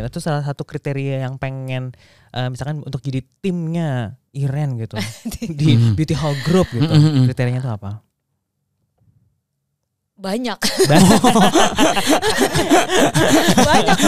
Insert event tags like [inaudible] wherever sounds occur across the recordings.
Oke, itu salah satu kriteria yang pengen eh, misalkan untuk jadi timnya Iren gitu [laughs] di Hmm. Beauty Hall Group gitu. Mm, mm, mm. Kriterianya itu apa? Banyak [laughs] [laughs] banyak.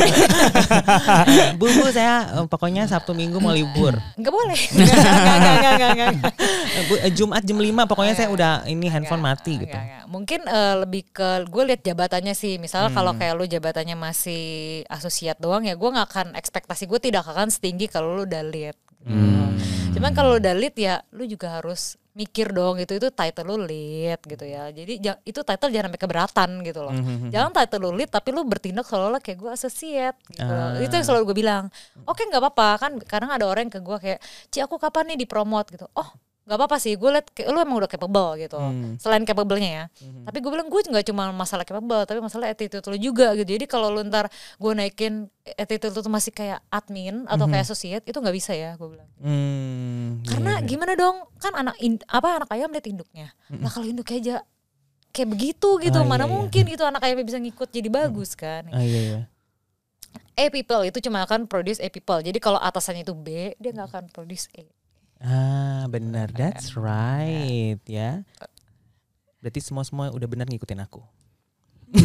Bu, bu, saya eh, pokoknya Sabtu Minggu mau libur. nggak boleh [laughs] nggak nggak nggak nggak nggak nggak Eh, Bu, Jumat jam 5 pokoknya saya udah ini handphone mati gitu. Mungkin eh, lebih ke gue lihat jabatannya sih. Misalnya Hmm. kalau kayak lu jabatannya masih asosiat doang ya, gue nggak akan ekspektasi gue tidak akan setinggi kalau lu udah lead. Hmm. Cuman kalau lu udah lead ya, lu juga harus mikir dong gitu itu title lu lead gitu ya. Jadi ja- itu title jangan sampai keberatan gitu loh. Mhm. Jangan title lu lead tapi lu bertindak seolah-olah kayak gue associate gitu. Ah. Itu yang selalu gue bilang. Oke nggak apa-apa kan kadang ada orang yang ke gue kayak, "Ci aku kapan nih dipromot?" gitu. Oh, nggak apa-apa sih. Gue liat kayak lu emang udah capable gitu. Hmm. Selain capable-nya ya. Tapi gue bilang gue nggak cuma masalah capable, tapi masalah attitude lu juga gitu. Jadi kalau lu ntar gue naikin attitude lu tuh masih kayak admin atau kayak associate itu nggak bisa ya gue bilang. Hmm, Karena iya, iya. gimana dong? Kan anak in- apa anak ayam lihat induknya. Nah kalau induknya aja kayak begitu gitu, Ah, mana iya, iya. mungkin itu anak ayamnya bisa ngikut jadi bagus kan? Ah, iya, iya. A people itu cuma akan produce A people. Jadi kalau atasannya itu B, dia nggak akan produce A. Ah, benar. That's right, ya. Berarti semua semua udah benar ngikutin aku. [laughs]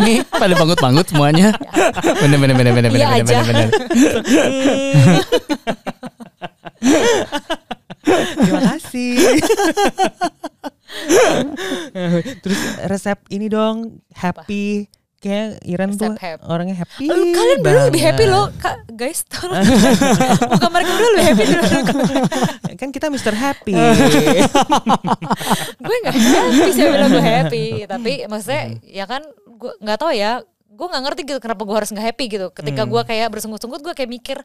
Ini pada banggut-banggut semuanya. Bener bener bener bener bener Iya bener aja. bener. bener. Terima kasih. Terus resep ini dong happy. Kayak Iren tuh happy. orangnya happy. Lu kalian berdua lebih happy loh, Kak, guys. Tolong. [laughs] Bukan mereka berdua lebih happy gue. [laughs] Kan kita Mr. Happy. [laughs] gue nggak happy sih bilang gue happy tapi maksudnya ya kan gue nggak tahu ya gue nggak ngerti gitu kenapa gue harus nggak happy gitu ketika Hmm. gue kayak bersungut-sungut gue kayak mikir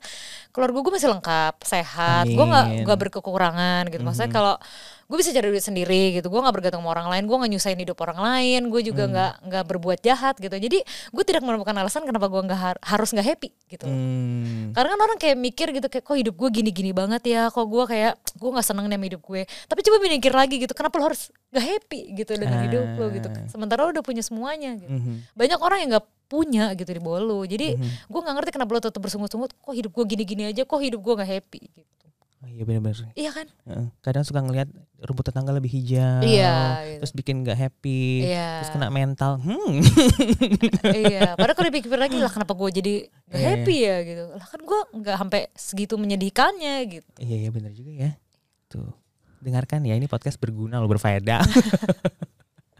keluarga gue masih lengkap sehat gue nggak nggak berkekurangan gitu maksudnya kalau gue bisa cari duit sendiri gitu. Gue nggak bergantung sama orang lain. Gue nggak nyusahin hidup orang lain. Gue juga nggak nggak berbuat jahat gitu. Jadi gue tidak menemukan alasan kenapa gue nggak har- harus nggak happy gitu. Hmm. karena kan orang kayak mikir gitu kayak kok hidup gue gini-gini banget ya? Kok gue kayak gue nggak seneng nih sama hidup gue. Tapi coba mikir lagi gitu kenapa lo harus gak happy gitu dengan hidup lo gitu? Ah. sementara lo udah punya semuanya gitu. Mhm. banyak orang yang nggak punya gitu di bawah lo jadi gue nggak ngerti kenapa lo tetap bersungut-sungut kok hidup gue gini-gini aja? Kok hidup gue nggak happy? gitu iya benar-benar. iya kan. Kadang suka ngelihat rumput tetangga lebih hijau. Iya, gitu. Terus bikin nggak happy. Iya. Terus kena mental. Hmm. [laughs] iya padahal kalau dipikir lagi lah kenapa gue jadi gak Iya, happy ya gitu lah kan gue nggak sampai segitu menyedihkannya gitu Iya iya benar juga ya. Tuh. Dengarkan ya ini podcast berguna loh berfaedah.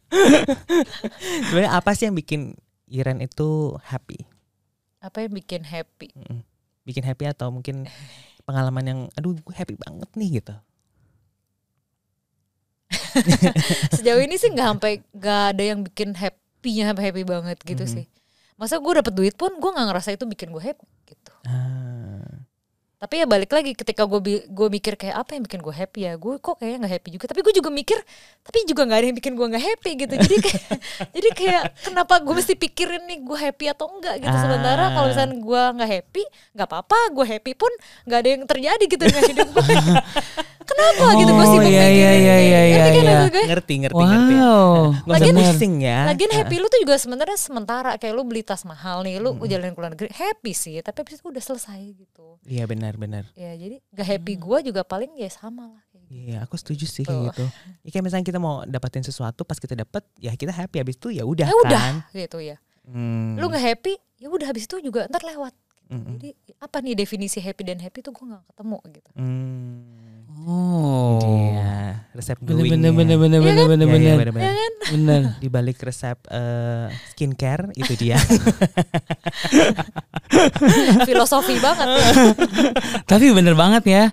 [laughs] Sebenarnya apa sih yang bikin Iren itu happy? apa yang bikin happy. Bikin happy atau mungkin pengalaman yang aduh gue happy banget nih gitu. [laughs] sejauh ini sih nggak sampai nggak ada yang bikin happynya happy banget gitu Mhm. sih masa gue dapet duit pun gue nggak ngerasa itu bikin gue happy gitu Ah. Tapi ya balik lagi ketika gue gue mikir kayak apa yang bikin gue happy ya? Gue kok kayaknya nggak happy juga. Tapi gue juga mikir tapi juga nggak ada yang bikin gue nggak happy gitu. Jadi kayak [laughs] jadi kayak kenapa gue mesti pikirin nih gue happy atau enggak gitu? Sementara kalau Ah. misalnya gue nggak happy nggak apa-apa. Gue happy pun nggak ada yang terjadi gitu dengan hidup gue [laughs] kenapa gitu gue Oh, sibuk iya, iya, iya, kayak- iya, ngerti kan iya. gue? Ngerti ngerti ngerti. Wow. Gak usah Lagian- pusing ya. Lagian happy lu tuh juga sebenarnya sementara kayak lu beli tas mahal nih, lu jalan ke luar negeri happy sih, tapi habis itu udah selesai gitu. Iya benar benar. Ya jadi gak happy gua juga paling ya sama lah kayak gitu. Iya, aku setuju sih kayak gitu. [laughs] Ya, kayak misalnya kita mau dapetin sesuatu, pas kita dapet, ya kita happy. Habis itu ya udah Ya udah kan. gitu ya. Hmm. Lu gak happy, ya udah habis itu juga ntar lewat. Mm-mm. Jadi apa nih definisi happy dan happy tuh gua gak ketemu gitu. Hmm. Oh. Iya, resep Bener bener bener bener Iya bener kan? bener Iya, iya, bener. bener, bener. Bener. Di balik resep eh, skincare itu dia. [laughs] Filosofi banget ya. Tapi bener banget ya.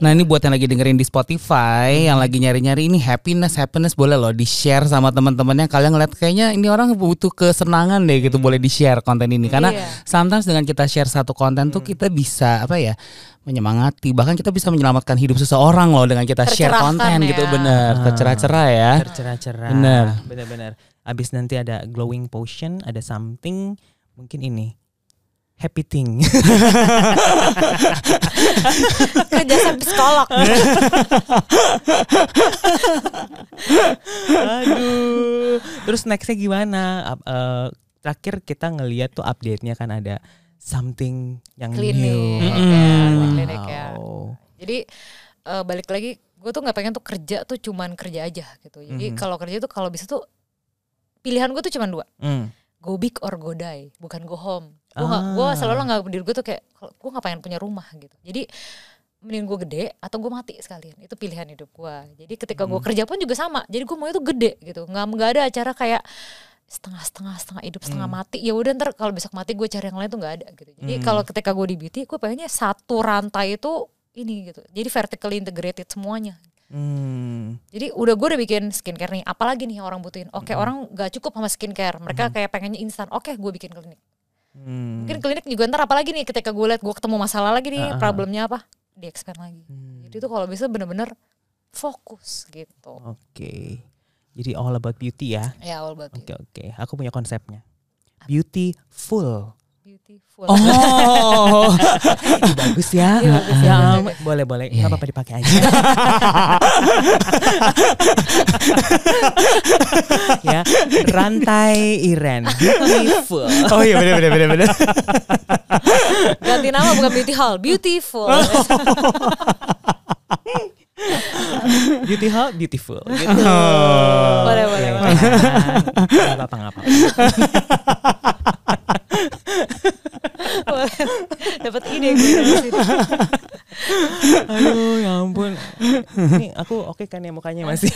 Nah ini buat yang lagi dengerin di Spotify, yang lagi nyari-nyari ini happiness, happiness boleh loh di share sama teman-temannya. Kalian ngeliat kayaknya ini orang butuh kesenangan deh gitu, boleh di share konten ini. Karena Iya. sometimes dengan kita share satu konten tuh kita bisa apa ya menyemangati, bahkan kita bisa menyelamatkan hidup seseorang loh dengan kita share konten gitu, ya. bener, tercerah-cerah ya. Cerah-cerah. Bener. Bener-bener. Abis nanti ada glowing potion, ada something, mungkin ini. Happy thing. [laughs] Kerja sampai psikolog. [laughs] Aduh. Terus nextnya gimana? Eh, terakhir kita ngeliat tuh update-nya kan ada something yang Klinik, new. ya, Wow. klinik ya. Jadi eh, balik lagi, gue tuh nggak pengen tuh kerja tuh cuman kerja aja gitu. Jadi Mhm. kalau kerja tuh kalau bisa tuh pilihan gue tuh cuman dua, Hmm. go big or go die, bukan go home. Gue nggak, Ah. gue selalu nggak diri gue tuh kayak, gue nggak pengen punya rumah gitu. Jadi mending gue gede atau gue mati sekalian itu pilihan hidup gue jadi ketika gue Hmm. kerja pun juga sama jadi gue maunya tuh gede gitu nggak nggak ada acara kayak setengah setengah setengah hidup setengah Hmm. mati ya udah ntar kalau besok mati gue cari yang lain tuh nggak ada gitu jadi Hmm. kalau ketika gue di beauty gue pengennya satu rantai itu ini gitu jadi vertically integrated semuanya Hmm. jadi udah gue udah bikin skincare nih apalagi nih yang orang butuhin oke Hmm. orang nggak cukup sama skincare mereka kayak pengennya instan oke gue bikin klinik Hmm. mungkin klinik juga ntar apalagi nih ketika gue lihat gue ketemu masalah lagi nih Ah, ah. problemnya apa di expand lagi Hmm. jadi tuh kalau bisa bener-bener fokus gitu Oke. Jadi all about beauty ya. ya all about Oke oke. Aku punya konsepnya. Beautiful. beautiful Oh. [laughs] Bagus ya. Iya, bagus, ya, bagus, am- bagus. boleh boleh. Iya, Nggak apa-apa dipakai aja. [laughs] ya, rantai Iren. Beautiful. oh iya benar benar benar benar. ganti nama bukan beauty hall beautiful [laughs] Beauty hall beautiful. [laughs] Gitu. boleh boleh Oke, boleh kan? Nggak apa-apa nggak apa-apa. Dapat ide gue dari situ. Aduh ya ampun. Ini aku oke kan ya mukanya masih.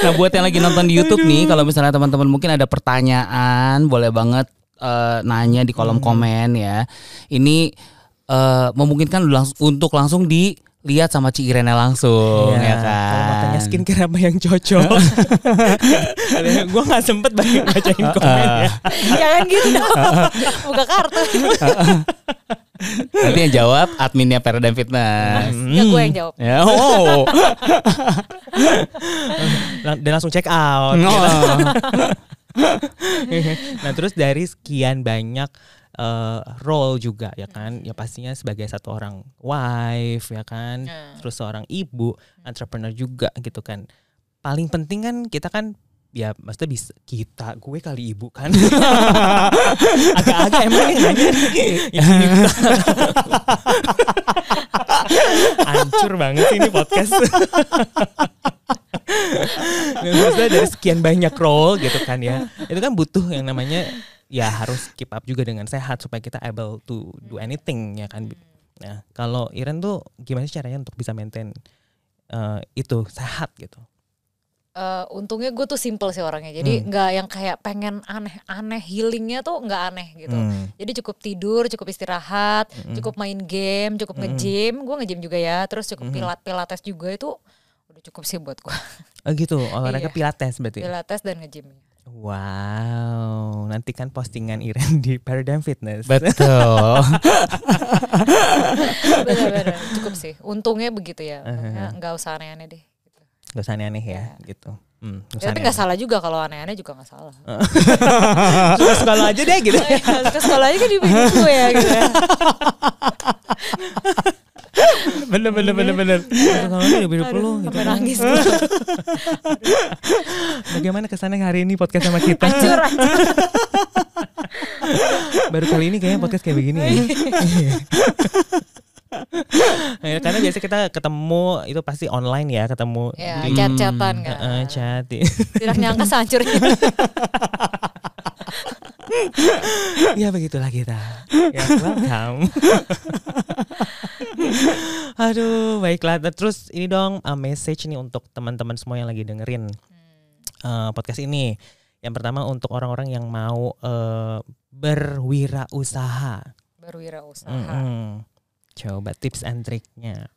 Nah buat yang lagi nonton di YouTube nih, kalau misalnya teman-teman mungkin ada pertanyaan, boleh banget eh, nanya di kolom komen ya. Ini eh, memungkinkan langs- untuk langsung dilihat sama Ci Irene langsung Iya, ya kan. Kalau mau tanya skincare apa yang cocok. [laughs] gue nggak sempet banyak bacain [laughs] komen ya. jangan gitu dong [laughs] buka kartu Nanti yang jawab adminnya Paradigm Fitness. ya gue yang jawab Ya, oh. Lang- Dan langsung check out. Oh. nah terus dari sekian banyak eh, role juga ya kan, ya pastinya sebagai satu orang wife ya kan, Hmm. terus seorang ibu, entrepreneur juga gitu kan. Paling penting kan kita kan ya maksudnya bisa kita gue kali ibu kan? [laughs] Agak-agak emang yang nanya nih. Ya, hancur banget ini podcast. [laughs] Maksudnya dari sekian banyak role gitu kan ya? Itu kan butuh yang namanya ya harus keep up juga dengan sehat supaya kita able to do anything ya kan nah kalau Iren tuh gimana sih caranya untuk bisa maintain eh, itu sehat gitu Eh, untungnya gue tuh simple sih orangnya jadi Hmm. nggak yang kayak pengen aneh-aneh healingnya tuh nggak aneh gitu Hmm. jadi cukup tidur cukup istirahat Mm-mm. cukup main game cukup Mm-mm. nge-gym gue nge-gym juga ya terus cukup Mhm. pilat pilates juga itu udah cukup sih buat gue oh gitu olahraga [laughs] Iya. pilates berarti pilates dan nge-gym wow nanti kan postingan Iren di Paradigm Fitness. Betul. [laughs] bener-bener [laughs] cukup sih. Untungnya begitu ya. Uh-huh. Makanya nggak usah aneh-aneh deh gitu. gak usah aneh-aneh ya gitu. Hmm, Ya, tapi nggak salah juga kalau aneh-aneh juga nggak salah. [laughs] Suka suka lo aja deh gitu. Ke sekolahnya kan di gue ya gitu ya bener bener bener bener. Di hidup Aduh, lo gitu nangis [laughs] bagaimana kesannya hari ini podcast sama kita? Hancur hancur baru kali ini kayaknya podcast kayak begini ya. [laughs] Ya, karena biasa kita ketemu itu pasti online ya ketemu ya di- chat-chatan kan. Eh, chat. Tidak nyangka sehancurnya [laughs] ya begitulah kita. Ya welcome [laughs] aduh baiklah. Terus ini dong uh, message nih untuk teman-teman semua yang lagi dengerin uh, podcast ini. Yang pertama untuk orang-orang yang mau uh, berwirausaha. Berwirausaha. Mm-mm. coba tips and triknya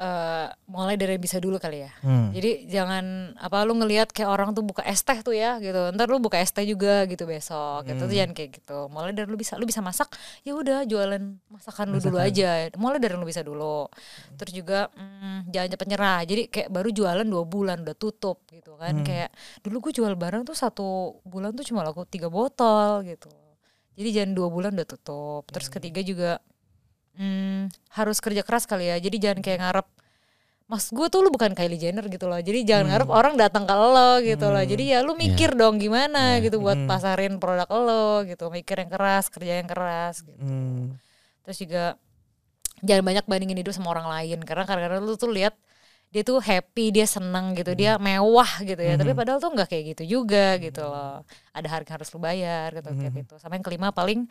Eh, mulai dari bisa dulu kali ya Hmm. jadi jangan apa lu ngelihat kayak orang tuh buka es teh tuh ya gitu ntar lu buka es teh juga gitu besok gitu Hmm. tuh jangan kayak gitu mulai dari lu bisa lu bisa masak ya udah jualan masakan lu dulu Masakan. aja mulai dari lu bisa dulu terus juga mm, jangan cepet nyerah jadi kayak baru jualan dua bulan udah tutup gitu kan Hmm. kayak dulu gue jual barang tuh satu bulan tuh cuma laku tiga botol gitu jadi jangan dua bulan udah tutup terus Hmm. ketiga juga hmm, harus kerja keras kali ya. Jadi jangan kayak ngarep mas gue tuh lu bukan Kylie Jenner gitu loh. Jadi jangan ngarep orang datang ke lo gitu loh. Jadi ya lu mikir dong gimana gitu buat pasarin produk lo gitu. Mikir yang keras kerja yang keras gitu. Hmm. terus juga jangan banyak bandingin hidup sama orang lain. Karena kadang-kadang lu tuh lihat dia tuh happy dia seneng gitu dia mewah gitu ya. Tapi padahal tuh nggak kayak gitu juga gitu loh. Ada harga yang harus lu bayar gitu kayak gitu. Sama yang kelima paling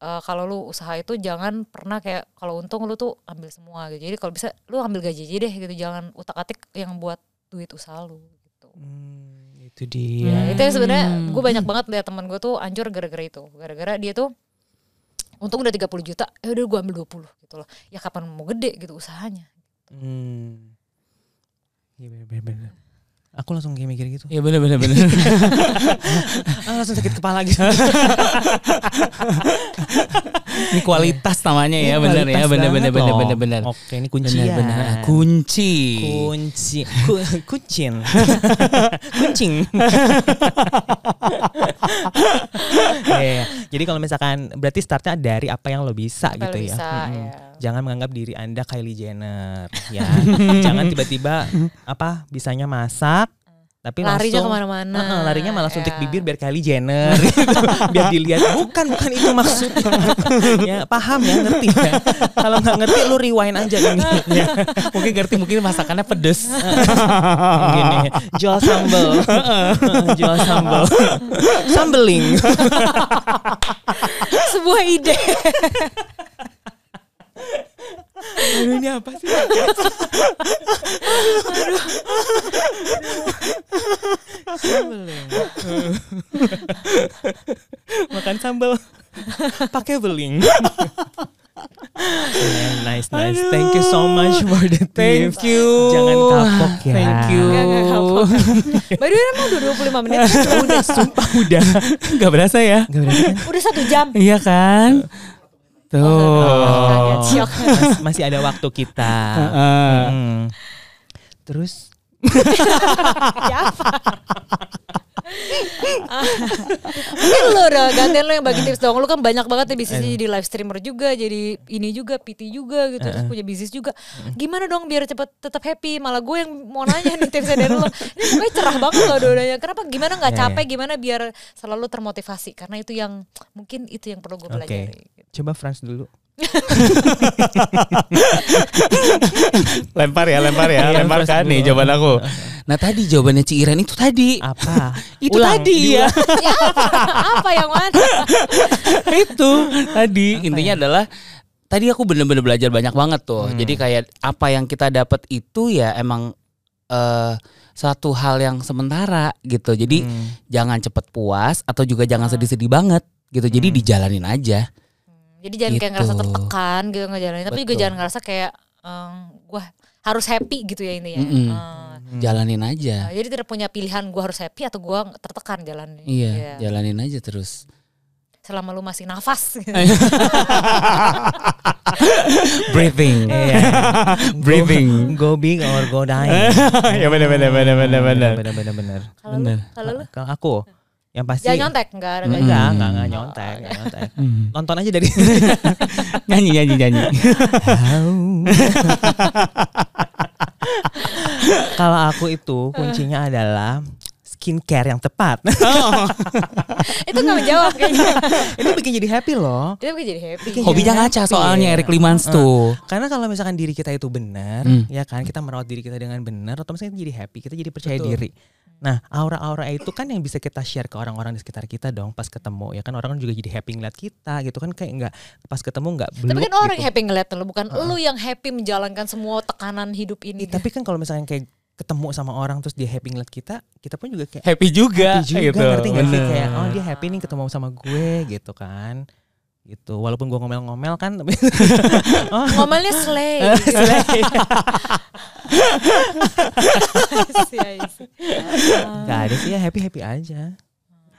eh, kalau lu usaha itu jangan pernah kayak kalau untung lu tuh ambil semua gitu jadi kalau bisa lu ambil gaji aja deh gitu jangan utak atik yang buat duit usaha lu gitu Hmm, itu dia. Ya, itu yang sebenarnya gue banyak banget lihat teman gue tuh hancur gara-gara itu. Gara-gara dia tuh untung udah 30 juta, ya udah gue ambil 20 gitu loh. Ya kapan mau gede gitu usahanya. Hmm. Iya bener. Aku langsung kayak mikir gitu. Iya bener bener bener. [laughs] Ah, langsung sakit kepala gitu. [laughs] ini kualitas namanya ya bener ya Kualitas bener bener banget bener loh. bener bener. Oke, ini kuncian. Bener bener. Kunci. Kunci. Ku, kucin. [laughs] Kuncing. Iya, Jadi kalau misalkan berarti startnya dari apa yang lo bisa Apa gitu lo ya. bisa, Mm-mm. ya. Jangan menganggap diri Anda Kylie Jenner ya. [laughs] Jangan tiba-tiba apa bisanya masak tapi Larinya langsung ke mana-mana. Heeh, larinya malah suntik Ya. bibir biar Kylie Jenner [laughs] gitu. biar dilihat bukan bukan itu maksudnya [laughs] ya paham ya ngerti ya kalau nggak ngerti lu rewind aja ini ya. mungkin ngerti mungkin masakannya pedes. gini jual sambel jual sambel sambeling Sebuah ide. Aduh, ini apa sih sambeling makan sambel pakai beling Yeah, nice nice thank you so much for the tips Thank you. jangan kapok ya Thank you. Enggak, enggak kapok. Way, emang udah 25 menit. udah sumpah udah Gak berasa ya? Gak berarti kan udah satu jam. Iya kan? Tuh. Kaget, syok. Mas- masih ada waktu kita Heeh. Hmm. terus [laughs] Ya apa? Mungkin lo udah gantian lo yang bagi tips dong. Lo kan banyak banget ya bisnisnya jadi live streamer juga, jadi ini juga, PT juga gitu, terus punya bisnis juga. Gimana dong biar cepet tetap happy? Malah gue yang mau nanya nih tipsnya dari lo. Ini pokoknya cerah banget loh dua-duanya. Kenapa? Gimana nggak Ya, ya. capek? Gimana biar selalu termotivasi? Karena itu yang mungkin itu yang perlu gue pelajari. coba Franz dulu [laughs] Lempar ya, lempar ya, Iya, lempar kan nih jawaban aku. Nah tadi jawabannya Ci Iren itu tadi. apa [laughs] Itu Ulang, tadi ya. [laughs] ya apa? apa yang mana? itu tadi intinya adalah tadi aku bener-bener belajar banyak banget tuh. Hmm. Jadi kayak apa yang kita dapat itu ya emang eh satu hal yang sementara gitu. Jadi Hmm. jangan cepet puas atau juga jangan sedih-sedih banget gitu. Jadi Hmm. dijalanin aja. Jadi jangan kayak ngerasa Gitu. tertekan gitu ngejalanin, tapi juga Betul. jangan ngerasa kayak em, gua harus happy gitu ya ini ya. Mm-mm. Eh, Jalanin aja. Nah, jadi tidak punya pilihan gue harus happy atau gue tertekan jalan Iya, jalanin aja terus. selama lu masih nafas [laughs] Breathing. Iya. Breathing. go big or go dying [laughs] ya bener bener bener bener bener. bener bener bener kalau lu Bener. kalau lu kalau aku yang pasti jangan nyontek enggak ada enggak enggak enggak nyontek enggak nyontek nonton aja dari [laughs] nyanyi nyanyi nyanyi. [laughs] kalau aku itu kuncinya adalah skincare yang tepat [laughs] itu nggak menjawab kayaknya itu bikin jadi happy loh itu bikin jadi happy Bikin Hobinya jadi ngaca happy. soalnya Eric Limans tuh. Karena kalau misalkan diri kita itu benar, Hmm. ya kan kita merawat diri kita dengan benar, otomatis kita jadi happy, kita jadi percaya Betul. diri. Nah, aura-aura itu kan yang bisa kita share ke orang-orang di sekitar kita dong pas ketemu. Ya kan orang kan juga jadi happy ngeliat kita gitu kan kayak enggak pas ketemu enggak belum tapi kan orang yang happy ngeliat lu bukan lu yang happy menjalankan semua tekanan hidup ini tapi kan kalau misalkan kayak ketemu sama orang terus dia happy ngeliat kita, kita pun juga kayak Happy juga, happy juga gitu. ngerti gak sih kayak oh dia happy nih ketemu sama gue gitu kan. Gitu. Walaupun gue ngomel-ngomel kan tapi [laughs] [laughs] oh, ngomelnya slay [laughs] Slay. [laughs] Gak ada sih ya happy happy aja.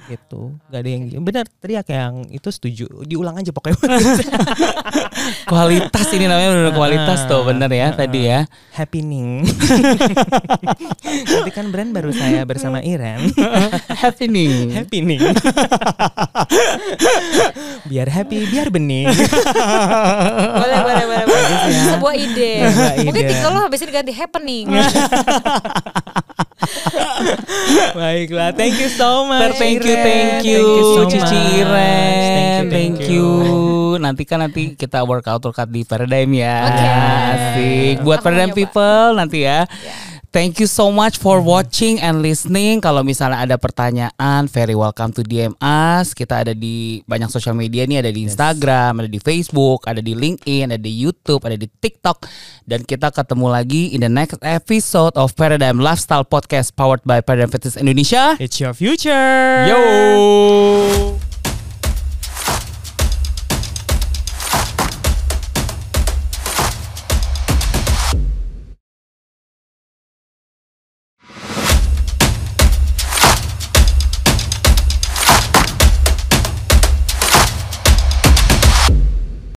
gitu. Gak ada yang benar teriak yang itu setuju diulang aja pokoknya. [laughs] Kualitas ini namanya benar kualitas tuh bener ya tadi ya. Happening nanti kan brand baru saya bersama Iren. [laughs] Happening happening biar happy biar bening. Boleh boleh boleh, boleh. sebuah ide. Mungkin tinggal lo habis ini ganti happening baiklah thank you so much Thank you, thank you, so Cici much. Iren. Thank you, Thank you. Nanti kan nanti kita workout workout di Paradigm ya. Oke. Asik. Buat Aku Paradigm people nanti ya. Thank you so much for watching and listening. Kalau misalnya ada pertanyaan, very welcome to DM us. Kita ada di banyak sosial media nih, ada di Instagram, ada di Facebook, ada di LinkedIn, ada di YouTube, ada di TikTok. Dan kita ketemu lagi in the next episode of Paradigm Lifestyle Podcast powered by Paradigm Fitness Indonesia. it's your future Yo.